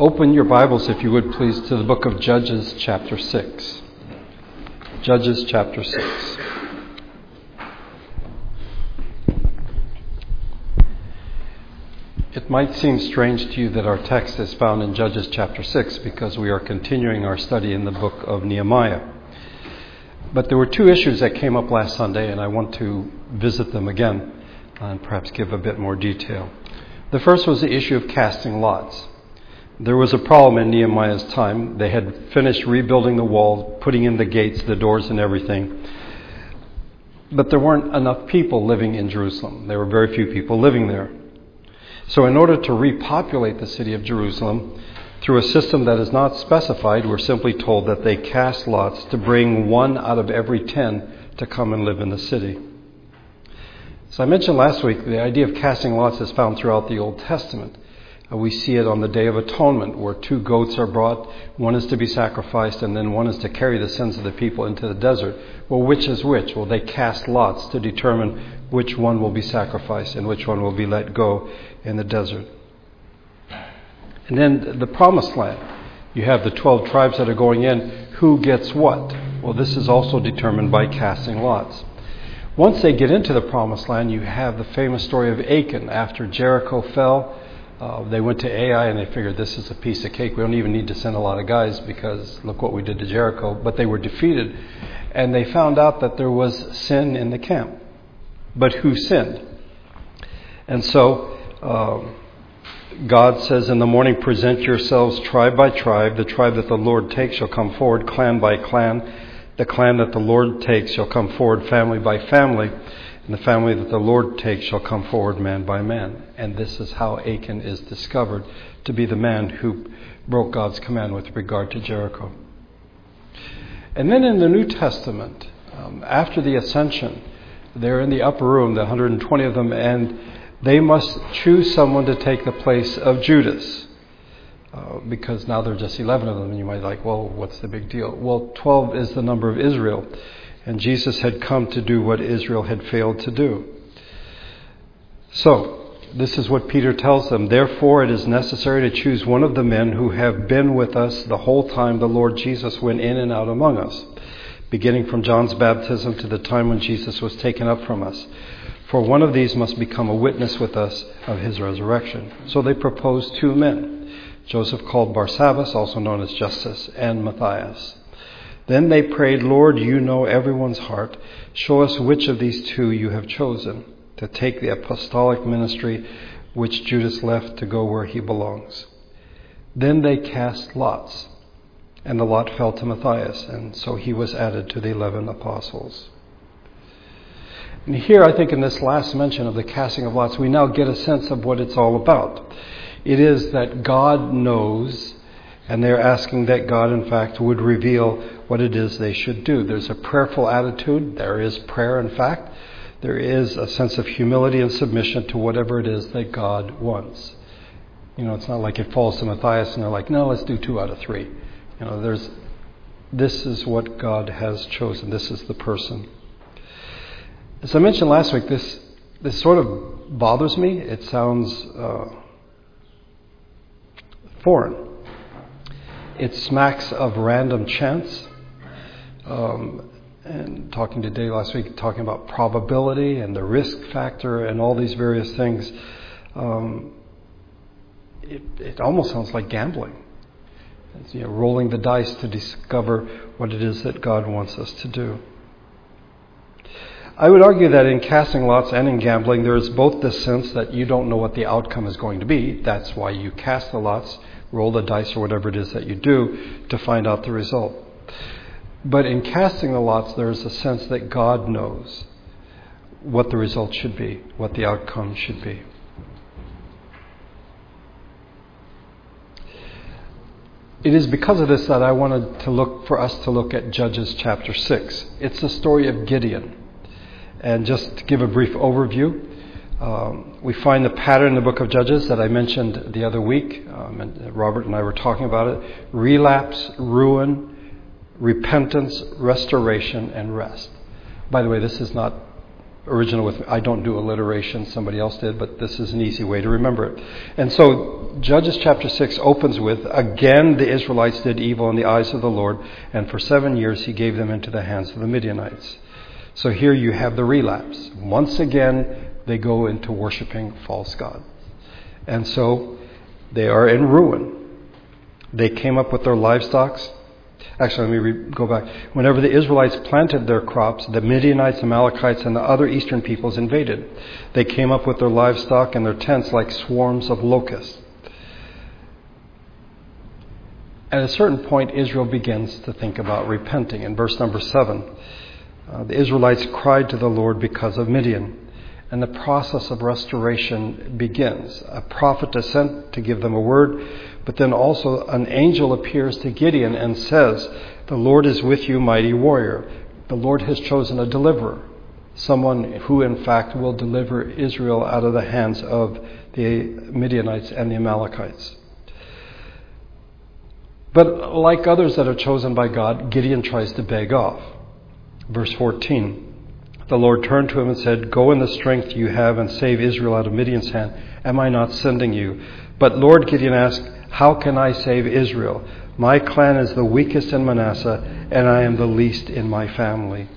Open your Bibles, if you would please, to the book of Judges, chapter 6. Judges, chapter 6. It might seem strange to you that our text is found in Judges, chapter 6, because we are continuing our study in the book of Nehemiah. But there were two issues that came up last Sunday, and I want to visit them again and perhaps give a bit more detail. The first was the issue of casting lots. There was a problem in Nehemiah's time. They had finished rebuilding the wall, putting in the gates, the doors, and everything. But there weren't enough people living in Jerusalem. There were very few people living there. So, in order to repopulate the city of Jerusalem, through a system that is not specified, we're simply told that they cast lots to bring one out of every ten to come and live in the city. So, I mentioned last week the idea of casting lots is found throughout the Old Testament. Uh, we see it on the Day of Atonement, where two goats are brought. One is to be sacrificed, and then one is to carry the sins of the people into the desert. Well, which is which? Well, they cast lots to determine which one will be sacrificed and which one will be let go in the desert. And then the promised land. You have the 12 tribes that are going in. Who gets what? Well, this is also determined by casting lots. Once they get into the promised land, you have the famous story of Achan. After Jericho fell, uh, they went to Ai and they figured this is a piece of cake. We don't even need to send a lot of guys because look what we did to Jericho. But they were defeated. And they found out that there was sin in the camp. But who sinned? And so um, God says, In the morning, present yourselves tribe by tribe. The tribe that the Lord takes shall come forward, clan by clan. The clan that the Lord takes shall come forward, family by family. And the family that the Lord takes shall come forward man by man. And this is how Achan is discovered to be the man who broke God's command with regard to Jericho. And then in the New Testament, um, after the ascension, they're in the upper room, the 120 of them, and they must choose someone to take the place of Judas. Uh, because now there are just 11 of them, and you might be like, well, what's the big deal? Well, 12 is the number of Israel and Jesus had come to do what Israel had failed to do. So, this is what Peter tells them. Therefore, it is necessary to choose one of the men who have been with us the whole time the Lord Jesus went in and out among us, beginning from John's baptism to the time when Jesus was taken up from us. For one of these must become a witness with us of his resurrection. So they proposed two men Joseph called Barsabbas, also known as Justus, and Matthias. Then they prayed, Lord, you know everyone's heart. Show us which of these two you have chosen to take the apostolic ministry which Judas left to go where he belongs. Then they cast lots, and the lot fell to Matthias, and so he was added to the eleven apostles. And here, I think, in this last mention of the casting of lots, we now get a sense of what it's all about. It is that God knows and they're asking that God, in fact, would reveal what it is they should do. There's a prayerful attitude. There is prayer, in fact. There is a sense of humility and submission to whatever it is that God wants. You know, it's not like it falls to Matthias and they're like, no, let's do two out of three. You know, there's, this is what God has chosen. This is the person. As I mentioned last week, this, this sort of bothers me. It sounds uh, foreign it smacks of random chance. Um, and talking to Dave last week, talking about probability and the risk factor and all these various things, um, it, it almost sounds like gambling. It's, you know, rolling the dice to discover what it is that God wants us to do. I would argue that in casting lots and in gambling, there is both the sense that you don't know what the outcome is going to be. That's why you cast the lots roll the dice or whatever it is that you do to find out the result. But in casting the lots, there is a sense that God knows what the result should be, what the outcome should be. It is because of this that I wanted to look for us to look at Judges chapter 6. It's the story of Gideon. And just to give a brief overview, um, we find the pattern in the book of Judges that I mentioned the other week, um, and Robert and I were talking about it relapse, ruin, repentance, restoration, and rest. By the way, this is not original with me. I don't do alliteration, somebody else did, but this is an easy way to remember it. And so Judges chapter 6 opens with Again the Israelites did evil in the eyes of the Lord, and for seven years he gave them into the hands of the Midianites. So here you have the relapse. Once again, they go into worshiping false gods. And so they are in ruin. They came up with their livestock. Actually, let me re- go back. Whenever the Israelites planted their crops, the Midianites, Amalekites, and the other eastern peoples invaded. They came up with their livestock and their tents like swarms of locusts. At a certain point, Israel begins to think about repenting. In verse number 7, uh, the Israelites cried to the Lord because of Midian and the process of restoration begins. A prophet is sent to give them a word, but then also an angel appears to Gideon and says, The Lord is with you, mighty warrior. The Lord has chosen a deliverer, someone who, in fact, will deliver Israel out of the hands of the Midianites and the Amalekites. But like others that are chosen by God, Gideon tries to beg off. Verse 14 the Lord turned to him and said, Go in the strength you have and save Israel out of Midian's hand. Am I not sending you? But Lord Gideon asked, How can I save Israel? My clan is the weakest in Manasseh, and I am the least in my family.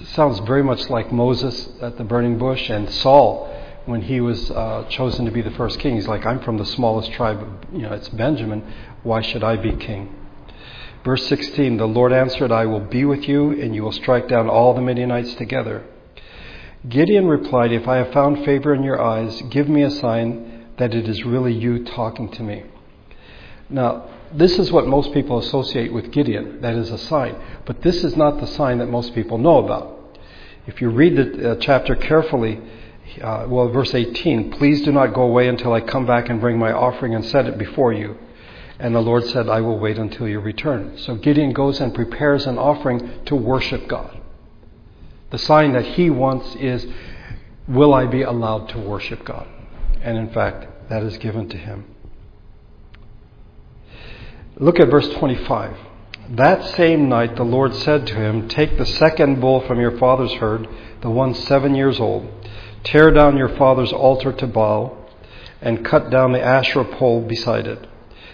It sounds very much like Moses at the burning bush and Saul when he was uh, chosen to be the first king. He's like, I'm from the smallest tribe, you know, it's Benjamin. Why should I be king? Verse 16 The Lord answered, I will be with you, and you will strike down all the Midianites together. Gideon replied, If I have found favor in your eyes, give me a sign that it is really you talking to me. Now, this is what most people associate with Gideon. That is a sign. But this is not the sign that most people know about. If you read the uh, chapter carefully, uh, well, verse 18, please do not go away until I come back and bring my offering and set it before you. And the Lord said, I will wait until you return. So Gideon goes and prepares an offering to worship God. The sign that he wants is, Will I be allowed to worship God? And in fact, that is given to him. Look at verse 25. That same night the Lord said to him, Take the second bull from your father's herd, the one seven years old, tear down your father's altar to Baal, and cut down the Asherah pole beside it.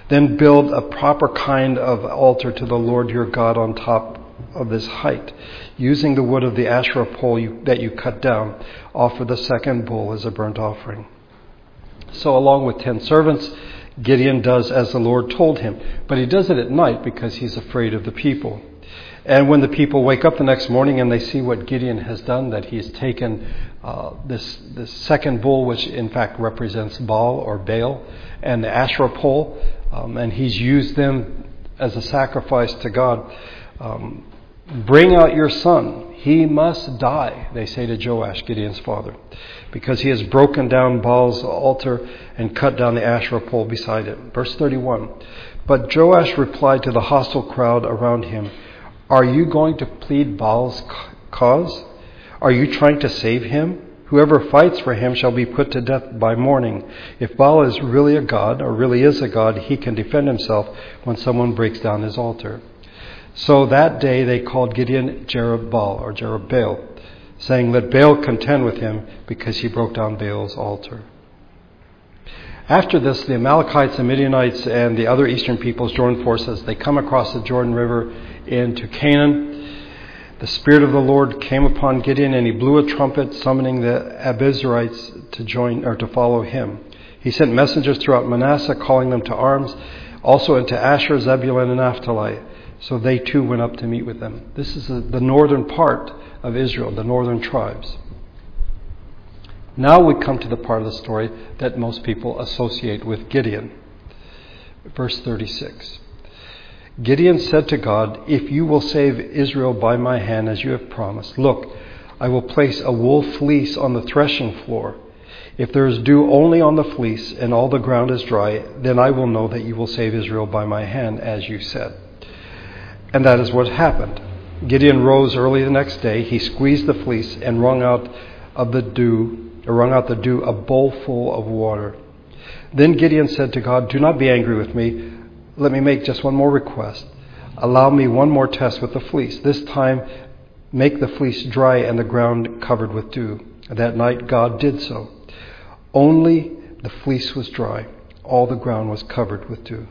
Then build a proper kind of altar to the Lord your God on top of this height. Using the wood of the Asherah pole you, that you cut down, offer the second bull as a burnt offering. So, along with ten servants, Gideon does as the Lord told him. But he does it at night because he's afraid of the people. And when the people wake up the next morning and they see what Gideon has done, that he's taken uh, this, this second bull, which in fact represents Baal or Baal, and the Asherah pole, um, and he's used them as a sacrifice to God. Um, Bring out your son. He must die, they say to Joash, Gideon's father, because he has broken down Baal's altar and cut down the Asherah pole beside it. Verse 31. But Joash replied to the hostile crowd around him, Are you going to plead Baal's cause? Are you trying to save him? Whoever fights for him shall be put to death by morning. If Baal is really a god, or really is a god, he can defend himself when someone breaks down his altar. So that day they called Gideon Jerubbaal, or Jerubbaal, saying, Let Baal contend with him, because he broke down Baal's altar. After this, the Amalekites and Midianites and the other eastern peoples joined forces. They come across the Jordan River into Canaan the Spirit of the Lord came upon Gideon, and he blew a trumpet, summoning the Abiezrites to join or to follow him. He sent messengers throughout Manasseh, calling them to arms, also into Asher, Zebulun, and Naphtali. So they too went up to meet with them. This is the northern part of Israel, the northern tribes. Now we come to the part of the story that most people associate with Gideon. Verse 36. Gideon said to God, If you will save Israel by my hand as you have promised, look, I will place a wool fleece on the threshing floor. If there is dew only on the fleece and all the ground is dry, then I will know that you will save Israel by my hand as you said. And that is what happened. Gideon rose early the next day. He squeezed the fleece and wrung out of the dew, wrung out the dew a bowl full of water. Then Gideon said to God, Do not be angry with me let me make just one more request. Allow me one more test with the fleece. This time, make the fleece dry and the ground covered with dew. That night God did so. Only the fleece was dry, all the ground was covered with dew.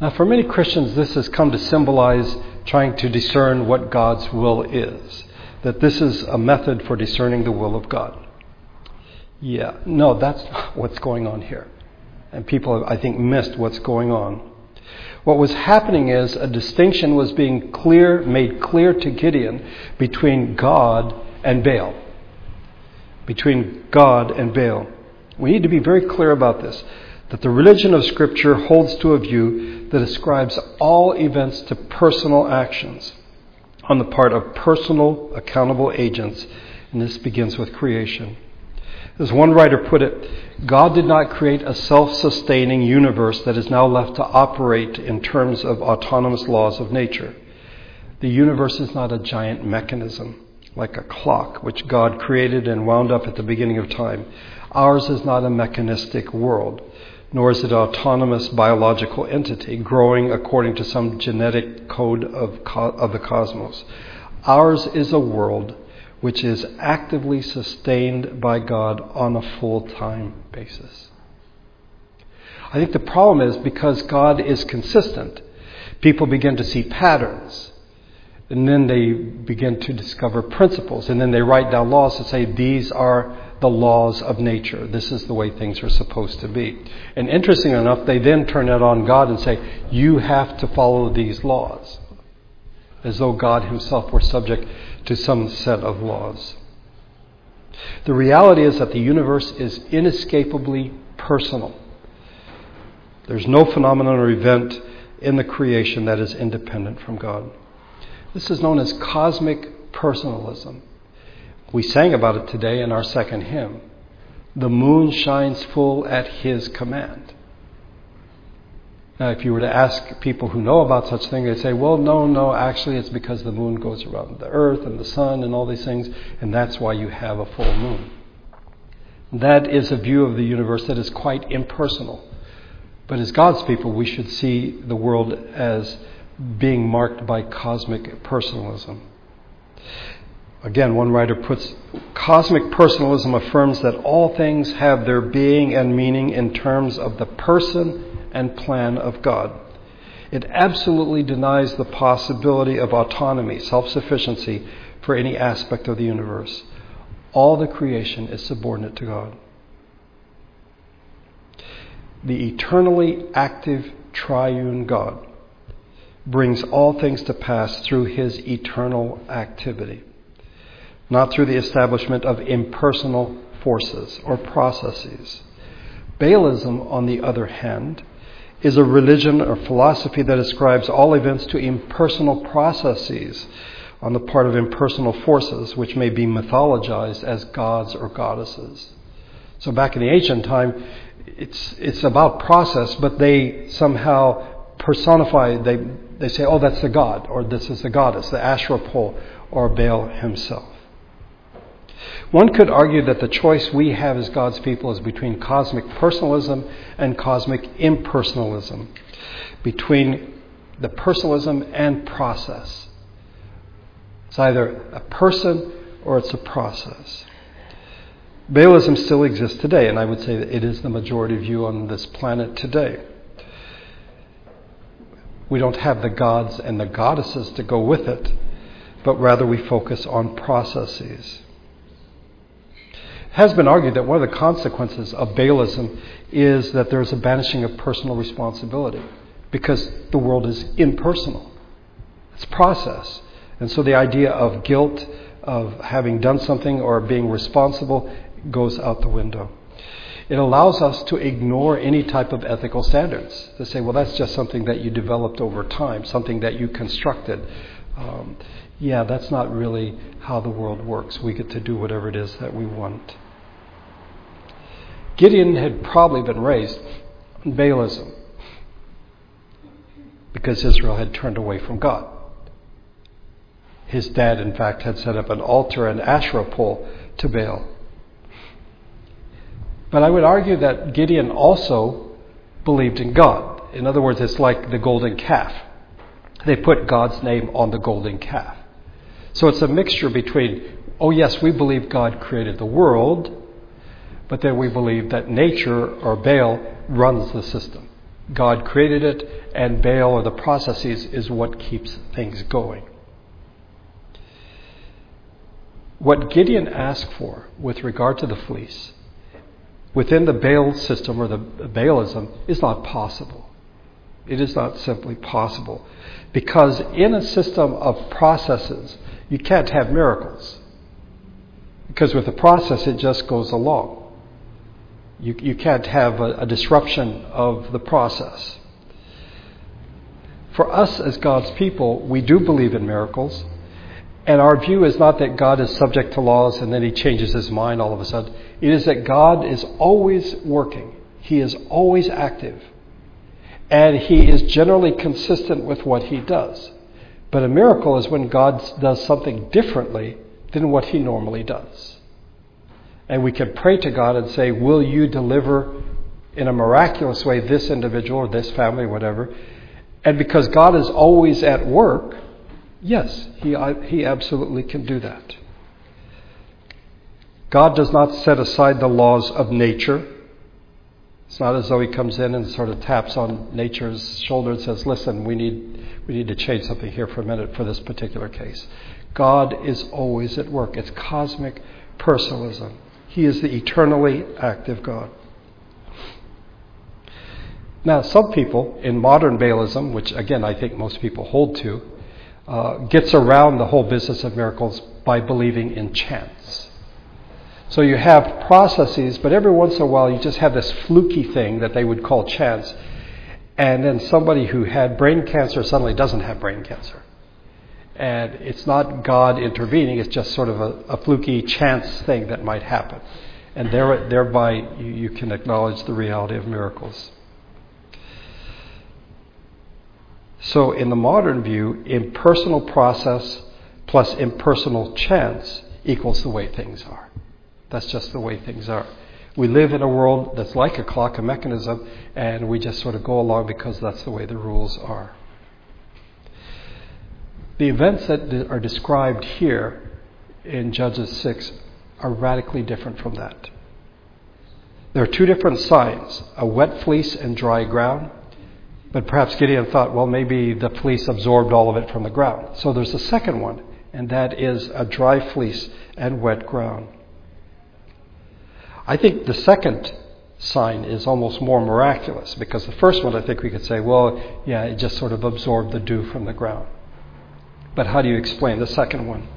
Now, for many Christians, this has come to symbolize trying to discern what God's will is. That this is a method for discerning the will of God. Yeah, no, that's not what's going on here. And people I think, missed what's going on. What was happening is a distinction was being clear, made clear to Gideon between God and Baal. Between God and Baal. We need to be very clear about this that the religion of Scripture holds to a view that ascribes all events to personal actions on the part of personal, accountable agents, and this begins with creation. As one writer put it, God did not create a self sustaining universe that is now left to operate in terms of autonomous laws of nature. The universe is not a giant mechanism like a clock, which God created and wound up at the beginning of time. Ours is not a mechanistic world nor is it an autonomous biological entity growing according to some genetic code of, co- of the cosmos. Ours is a world which is actively sustained by God on a full time basis. I think the problem is because God is consistent, people begin to see patterns. And then they begin to discover principles. And then they write down laws to say these are the laws of nature. This is the way things are supposed to be. And interesting enough, they then turn it on God and say, You have to follow these laws. As though God Himself were subject to some set of laws. The reality is that the universe is inescapably personal. There's no phenomenon or event in the creation that is independent from God. This is known as cosmic personalism. We sang about it today in our second hymn. The moon shines full at his command. Now, if you were to ask people who know about such things, they'd say, well, no, no, actually it's because the moon goes around the earth and the sun and all these things, and that's why you have a full moon. That is a view of the universe that is quite impersonal. But as God's people, we should see the world as being marked by cosmic personalism. Again, one writer puts cosmic personalism affirms that all things have their being and meaning in terms of the person and plan of God. It absolutely denies the possibility of autonomy, self sufficiency for any aspect of the universe. All the creation is subordinate to God. The eternally active triune God brings all things to pass through his eternal activity not through the establishment of impersonal forces or processes. Baalism, on the other hand, is a religion or philosophy that ascribes all events to impersonal processes on the part of impersonal forces, which may be mythologized as gods or goddesses. So back in the ancient time, it's, it's about process, but they somehow personify, they, they say, oh, that's the god, or this is the goddess, the Asherah pole, or Baal himself. One could argue that the choice we have as God's people is between cosmic personalism and cosmic impersonalism, between the personalism and process. It's either a person or it's a process. Baalism still exists today, and I would say that it is the majority view on this planet today. We don't have the gods and the goddesses to go with it, but rather we focus on processes has been argued that one of the consequences of Baalism is that there's a banishing of personal responsibility because the world is impersonal. It's process. And so the idea of guilt, of having done something or being responsible, goes out the window. It allows us to ignore any type of ethical standards. To say, well, that's just something that you developed over time, something that you constructed. Um, yeah, that's not really how the world works. We get to do whatever it is that we want. Gideon had probably been raised in Baalism because Israel had turned away from God. His dad, in fact, had set up an altar and Asherah pole to Baal. But I would argue that Gideon also believed in God. In other words, it's like the golden calf. they put God's name on the golden calf. So it's a mixture between, oh, yes, we believe God created the world, but then we believe that nature or Baal runs the system. God created it, and Baal or the processes is what keeps things going. What Gideon asked for with regard to the fleece within the Baal system or the Baalism is not possible. It is not simply possible. Because in a system of processes, you can't have miracles. Because with the process, it just goes along. You, you can't have a, a disruption of the process. For us as God's people, we do believe in miracles. And our view is not that God is subject to laws and then he changes his mind all of a sudden. It is that God is always working, he is always active, and he is generally consistent with what he does. But a miracle is when God does something differently than what he normally does. And we can pray to God and say, Will you deliver in a miraculous way this individual or this family, whatever? And because God is always at work, yes, he, he absolutely can do that. God does not set aside the laws of nature. It's not as though he comes in and sort of taps on nature's shoulder and says, Listen, we need, we need to change something here for a minute for this particular case. God is always at work. It's cosmic personalism. He is the eternally active God. Now, some people in modern Baalism, which again I think most people hold to, uh, gets around the whole business of miracles by believing in chance. So you have processes, but every once in a while you just have this fluky thing that they would call chance. And then somebody who had brain cancer suddenly doesn't have brain cancer. And it's not God intervening, it's just sort of a, a fluky chance thing that might happen. And there, thereby you, you can acknowledge the reality of miracles. So, in the modern view, impersonal process plus impersonal chance equals the way things are. That's just the way things are. We live in a world that's like a clock, a mechanism, and we just sort of go along because that's the way the rules are. The events that are described here in Judges 6 are radically different from that. There are two different signs a wet fleece and dry ground. But perhaps Gideon thought, well, maybe the fleece absorbed all of it from the ground. So there's a second one, and that is a dry fleece and wet ground. I think the second sign is almost more miraculous because the first one I think we could say, well, yeah, it just sort of absorbed the dew from the ground. But how do you explain the second one?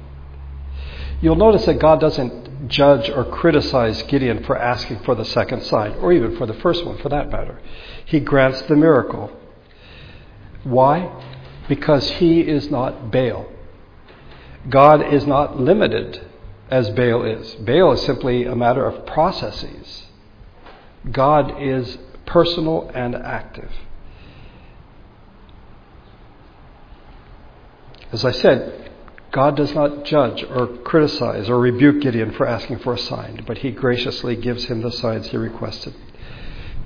You'll notice that God doesn't judge or criticize Gideon for asking for the second sign, or even for the first one for that matter. He grants the miracle. Why? Because he is not Baal. God is not limited as Baal is. Baal is simply a matter of processes. God is personal and active. As I said, God does not judge or criticize or rebuke Gideon for asking for a sign, but he graciously gives him the signs he requested.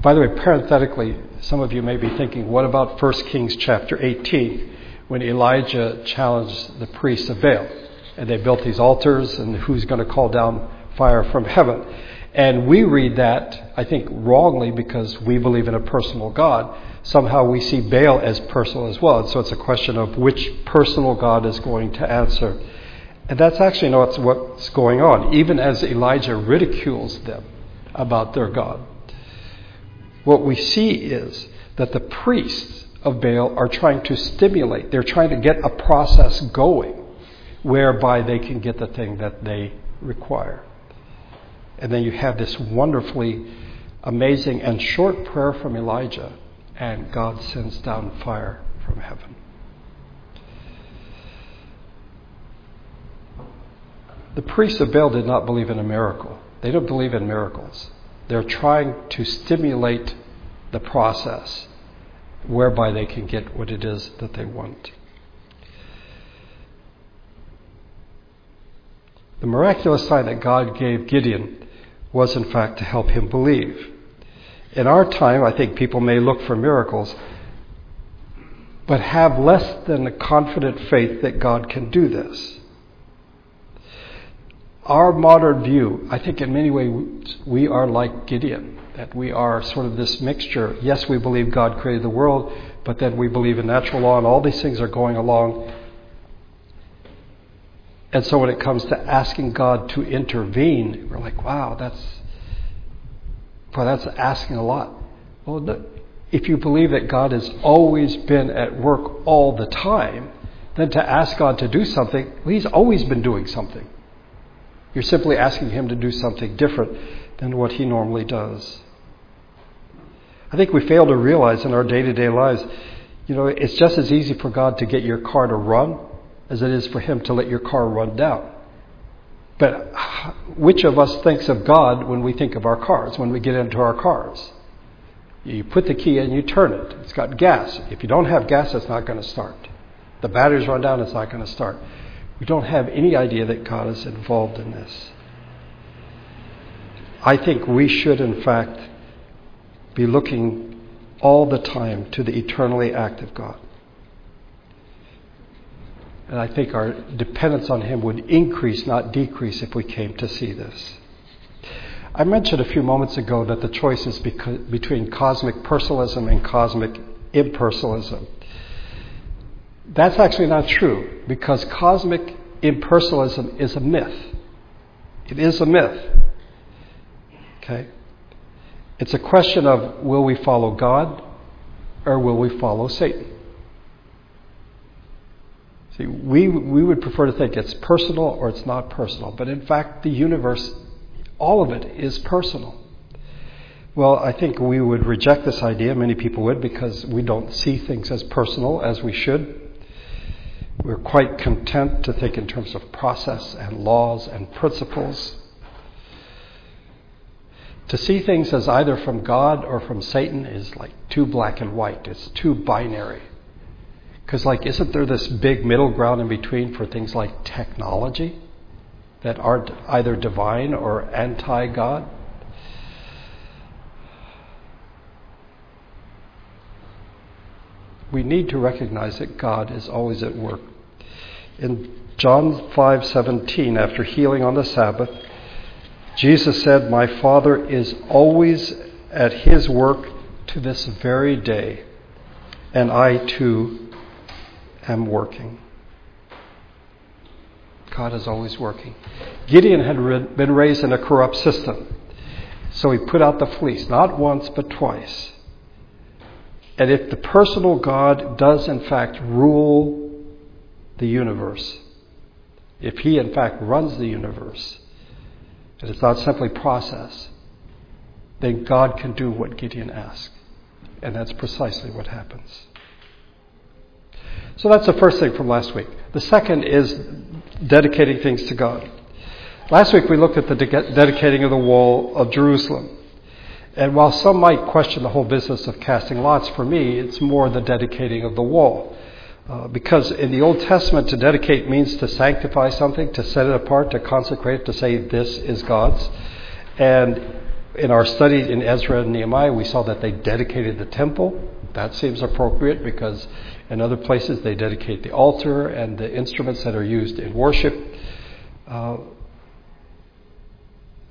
By the way, parenthetically, some of you may be thinking, what about 1 Kings chapter 18, when Elijah challenged the priests of Baal? And they built these altars, and who's going to call down fire from heaven? And we read that, I think, wrongly because we believe in a personal God. Somehow we see Baal as personal as well. And so it's a question of which personal God is going to answer. And that's actually not what's going on, even as Elijah ridicules them about their God. What we see is that the priests of Baal are trying to stimulate, they're trying to get a process going whereby they can get the thing that they require. And then you have this wonderfully amazing and short prayer from Elijah, and God sends down fire from heaven. The priests of Baal did not believe in a miracle. They don't believe in miracles. They're trying to stimulate the process whereby they can get what it is that they want. The miraculous sign that God gave Gideon was, in fact, to help him believe. In our time, I think people may look for miracles, but have less than a confident faith that God can do this. Our modern view, I think in many ways, we are like Gideon, that we are sort of this mixture. Yes, we believe God created the world, but then we believe in natural law, and all these things are going along. And so when it comes to asking God to intervene, we're like, wow, that's, well, that's asking a lot. Well, if you believe that God has always been at work all the time, then to ask God to do something, well, He's always been doing something. You're simply asking Him to do something different than what He normally does. I think we fail to realize in our day to day lives, you know, it's just as easy for God to get your car to run as it is for Him to let your car run down. But which of us thinks of God when we think of our cars, when we get into our cars? You put the key in, you turn it. It's got gas. If you don't have gas, it's not going to start. The batteries run down, it's not going to start. We don't have any idea that God is involved in this. I think we should, in fact, be looking all the time to the eternally active God. And I think our dependence on Him would increase, not decrease, if we came to see this. I mentioned a few moments ago that the choice is between cosmic personalism and cosmic impersonalism. That's actually not true because cosmic impersonalism is a myth. It is a myth. Okay? It's a question of will we follow God or will we follow Satan? See, we, we would prefer to think it's personal or it's not personal, but in fact, the universe all of it is personal. Well, I think we would reject this idea, many people would, because we don't see things as personal as we should. We're quite content to think in terms of process and laws and principles. To see things as either from God or from Satan is like too black and white. It's too binary. Because, like, isn't there this big middle ground in between for things like technology? that aren't either divine or anti God? We need to recognize that God is always at work. In John 5:17 after healing on the Sabbath, Jesus said, "My Father is always at his work to this very day, and I too am working." God is always working. Gideon had been raised in a corrupt system. So he put out the fleece, not once, but twice. And if the personal God does, in fact, rule the universe, if he, in fact, runs the universe, and it's not simply process, then God can do what Gideon asked. And that's precisely what happens. So that's the first thing from last week. The second is dedicating things to God. Last week we looked at the de- dedicating of the wall of Jerusalem. And while some might question the whole business of casting lots, for me it's more the dedicating of the wall. Uh, because in the Old Testament, to dedicate means to sanctify something, to set it apart, to consecrate, it, to say this is God's. And in our study in Ezra and Nehemiah, we saw that they dedicated the temple. That seems appropriate because in other places, they dedicate the altar and the instruments that are used in worship. Uh,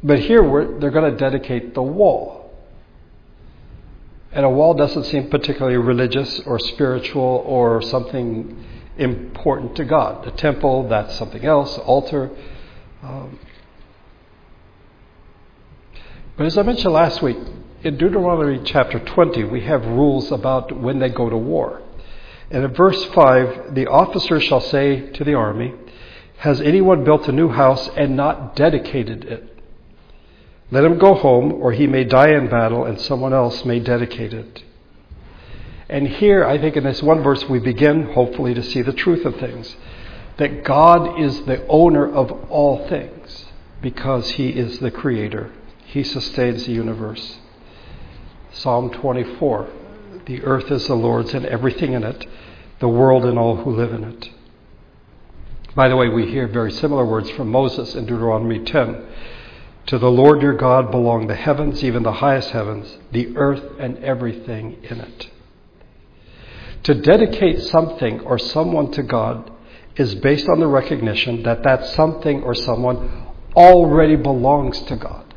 but here, they're going to dedicate the wall. And a wall doesn't seem particularly religious or spiritual or something important to God. The temple, that's something else, altar. Um, but as I mentioned last week, in Deuteronomy chapter 20, we have rules about when they go to war. And in verse 5, the officer shall say to the army, Has anyone built a new house and not dedicated it? Let him go home, or he may die in battle, and someone else may dedicate it. And here, I think in this one verse, we begin, hopefully, to see the truth of things that God is the owner of all things because he is the creator, he sustains the universe. Psalm 24 The earth is the Lord's and everything in it the world and all who live in it. By the way, we hear very similar words from Moses in Deuteronomy 10. To the Lord your God belong the heavens, even the highest heavens, the earth and everything in it. To dedicate something or someone to God is based on the recognition that that something or someone already belongs to God.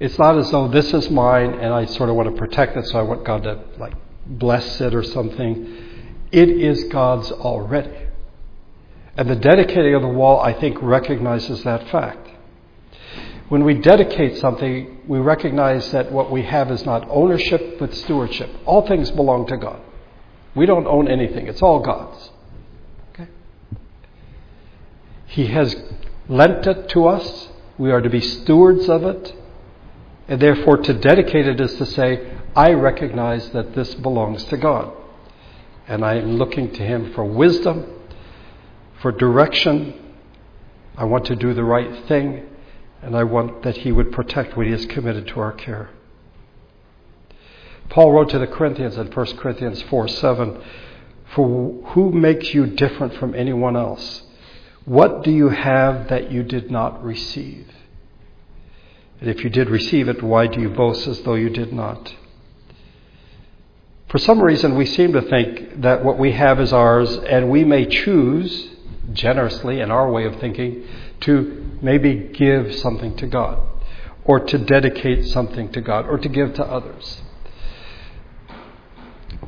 It's not as though this is mine and I sort of want to protect it, so I want God to like bless it or something. It is God's already. And the dedicating of the wall, I think, recognizes that fact. When we dedicate something, we recognize that what we have is not ownership, but stewardship. All things belong to God. We don't own anything, it's all God's. Okay? He has lent it to us. We are to be stewards of it. And therefore, to dedicate it is to say, I recognize that this belongs to God. And I am looking to Him for wisdom, for direction. I want to do the right thing, and I want that He would protect what He has committed to our care. Paul wrote to the Corinthians in 1 Corinthians 4 7 For who makes you different from anyone else? What do you have that you did not receive? And if you did receive it, why do you boast as though you did not? For some reason, we seem to think that what we have is ours, and we may choose generously, in our way of thinking, to maybe give something to God, or to dedicate something to God, or to give to others.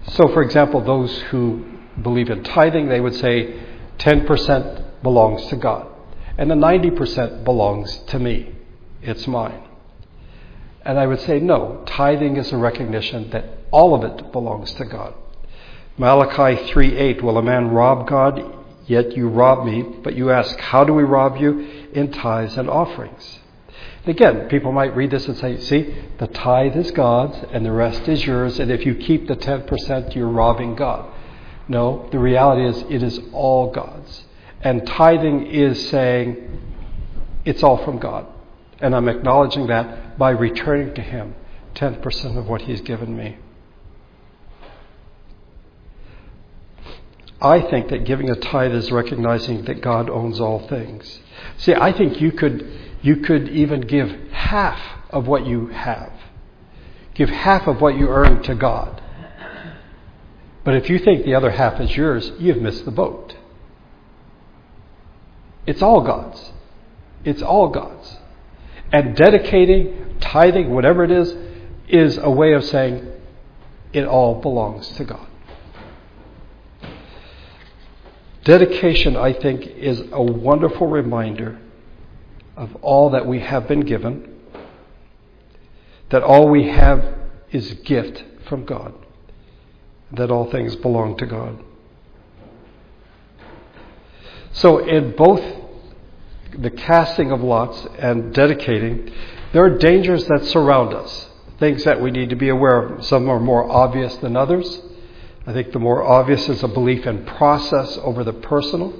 So, for example, those who believe in tithing, they would say 10% belongs to God, and the 90% belongs to me. It's mine. And I would say, no, tithing is a recognition that all of it belongs to God. Malachi 3:8 Will a man rob God? Yet you rob me. But you ask, How do we rob you? In tithes and offerings. Again, people might read this and say, See, the tithe is God's and the rest is yours, and if you keep the 10%, you're robbing God. No, the reality is it is all God's. And tithing is saying, It's all from God. And I'm acknowledging that by returning to Him 10% of what He's given me. I think that giving a tithe is recognizing that God owns all things. See, I think you could, you could even give half of what you have. Give half of what you earn to God. But if you think the other half is yours, you've missed the boat. It's all God's. It's all God's. And dedicating, tithing, whatever it is, is a way of saying it all belongs to God. Dedication, I think, is a wonderful reminder of all that we have been given, that all we have is gift from God, that all things belong to God. So, in both the casting of lots and dedicating, there are dangers that surround us, things that we need to be aware of. Some are more obvious than others. I think the more obvious is a belief in process over the personal,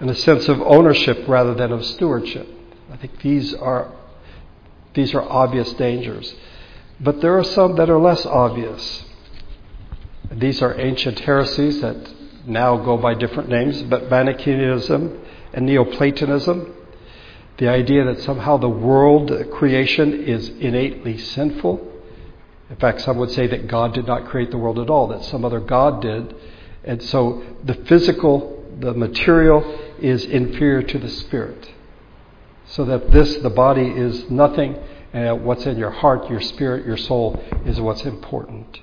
and a sense of ownership rather than of stewardship. I think these are these are obvious dangers. But there are some that are less obvious. These are ancient heresies that now go by different names, but Manichaeism and Neoplatonism, the idea that somehow the world creation is innately sinful in fact, some would say that God did not create the world at all, that some other God did. And so the physical, the material, is inferior to the spirit. So that this, the body, is nothing, and what's in your heart, your spirit, your soul, is what's important.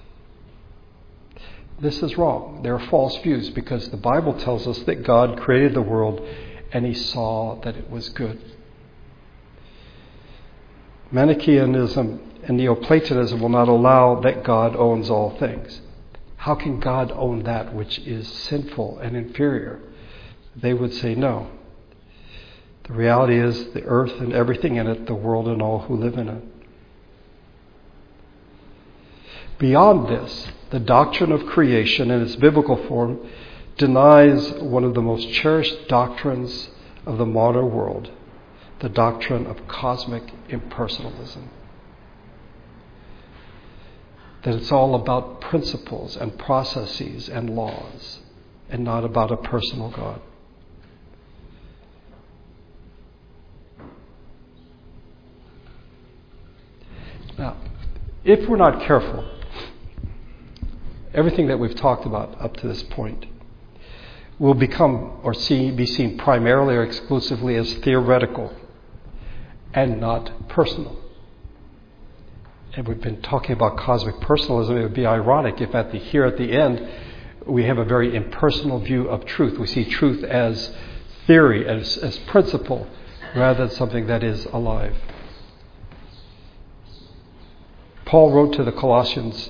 This is wrong. There are false views because the Bible tells us that God created the world and he saw that it was good. Manichaeanism and Neoplatonism will not allow that God owns all things. How can God own that which is sinful and inferior? They would say no. The reality is the earth and everything in it, the world and all who live in it. Beyond this, the doctrine of creation in its biblical form denies one of the most cherished doctrines of the modern world the doctrine of cosmic impersonalism that it's all about principles and processes and laws and not about a personal God. Now, if we're not careful, everything that we've talked about up to this point, will become or see, be seen primarily or exclusively as theoretical and not personal. And we've been talking about cosmic personalism. It would be ironic if at the here at the end we have a very impersonal view of truth. We see truth as theory, as, as principle, rather than something that is alive. Paul wrote to the Colossians,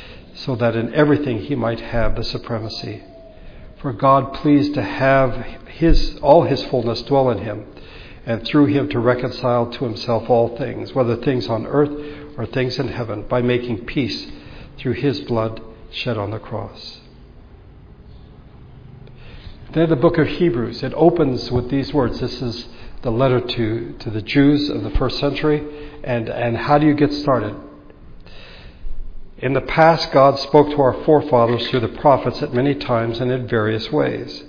so that in everything he might have the supremacy. For God pleased to have his, all his fullness dwell in him, and through him to reconcile to himself all things, whether things on earth or things in heaven, by making peace through his blood shed on the cross. Then the book of Hebrews, it opens with these words. This is the letter to, to the Jews of the first century. And, and how do you get started? In the past, God spoke to our forefathers through the prophets at many times and in various ways.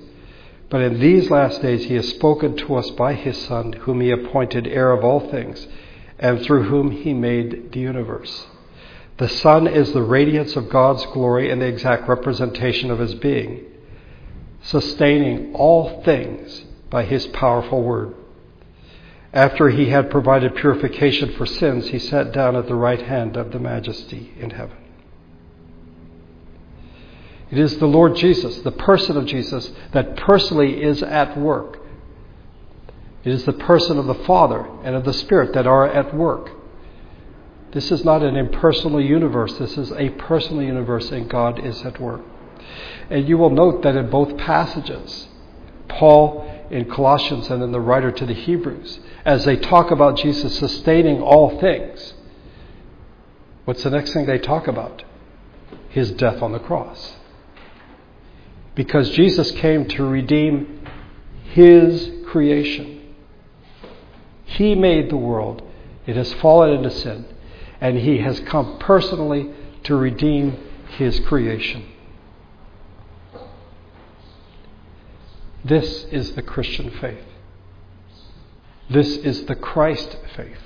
But in these last days, He has spoken to us by His Son, whom He appointed heir of all things, and through whom He made the universe. The Son is the radiance of God's glory and the exact representation of His being, sustaining all things by His powerful word. After he had provided purification for sins, he sat down at the right hand of the majesty in heaven. It is the Lord Jesus, the person of Jesus, that personally is at work. It is the person of the Father and of the Spirit that are at work. This is not an impersonal universe. This is a personal universe, and God is at work. And you will note that in both passages, Paul in Colossians and in the writer to the Hebrews, as they talk about Jesus sustaining all things, what's the next thing they talk about? His death on the cross. Because Jesus came to redeem His creation. He made the world, it has fallen into sin, and He has come personally to redeem His creation. This is the Christian faith. This is the Christ faith.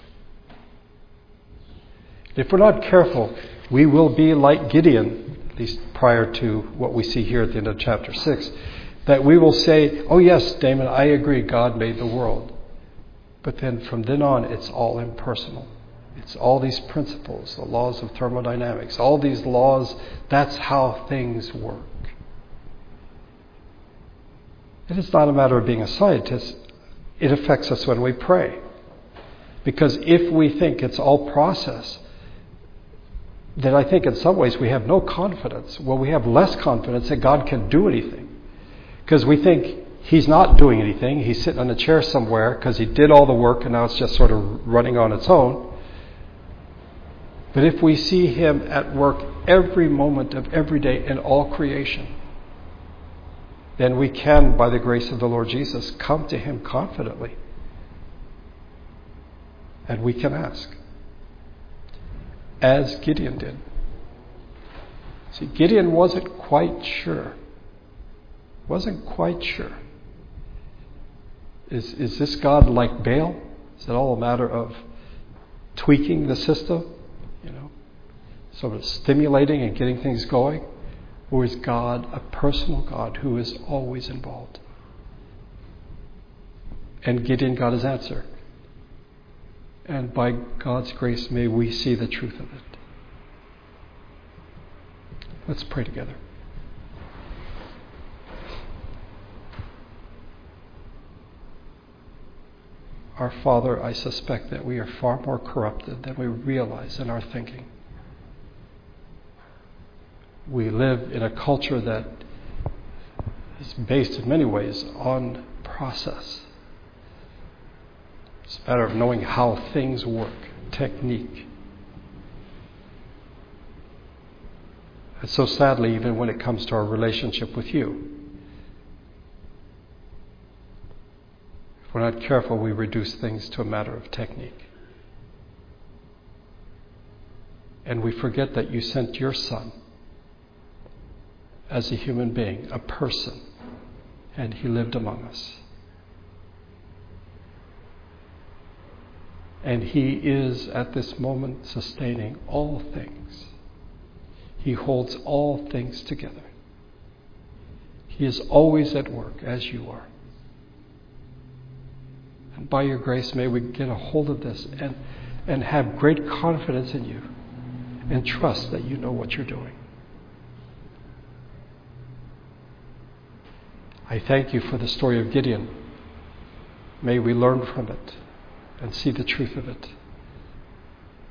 If we're not careful, we will be like Gideon, at least prior to what we see here at the end of chapter 6, that we will say, Oh, yes, Damon, I agree, God made the world. But then from then on, it's all impersonal. It's all these principles, the laws of thermodynamics, all these laws, that's how things work. It is not a matter of being a scientist, it affects us when we pray. Because if we think it's all process, then I think in some ways we have no confidence. Well, we have less confidence that God can do anything. Because we think He's not doing anything. He's sitting on a chair somewhere because He did all the work and now it's just sort of running on its own. But if we see Him at work every moment of every day in all creation, then we can, by the grace of the Lord Jesus, come to Him confidently. And we can ask, as Gideon did. See, Gideon wasn't quite sure. Wasn't quite sure. Is, is this God like Baal? Is it all a matter of tweaking the system? You know, sort of stimulating and getting things going? Or is God a personal God who is always involved? And Gideon got his answer. And by God's grace, may we see the truth of it. Let's pray together. Our Father, I suspect that we are far more corrupted than we realize in our thinking we live in a culture that is based in many ways on process. It's a matter of knowing how things work, technique. And so sadly, even when it comes to our relationship with you, if we're not careful, we reduce things to a matter of technique. And we forget that you sent your son as a human being, a person, and he lived among us. And he is at this moment sustaining all things. He holds all things together. He is always at work as you are. And by your grace, may we get a hold of this and, and have great confidence in you and trust that you know what you're doing. I thank you for the story of Gideon. May we learn from it and see the truth of it.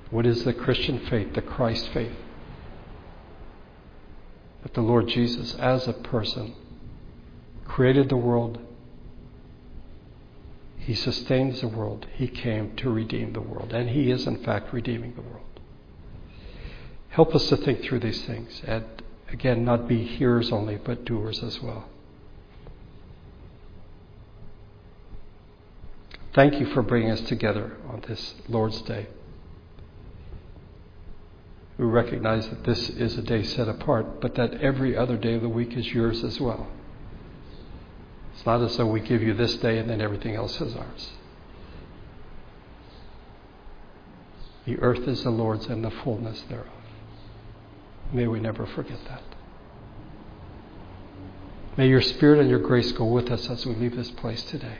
What is the Christian faith, the Christ faith? That the Lord Jesus, as a person, created the world, He sustains the world, He came to redeem the world, and He is, in fact, redeeming the world. Help us to think through these things and, again, not be hearers only, but doers as well. Thank you for bringing us together on this Lord's Day. We recognize that this is a day set apart, but that every other day of the week is yours as well. It's not as though we give you this day and then everything else is ours. The earth is the Lord's and the fullness thereof. May we never forget that. May your Spirit and your grace go with us as we leave this place today.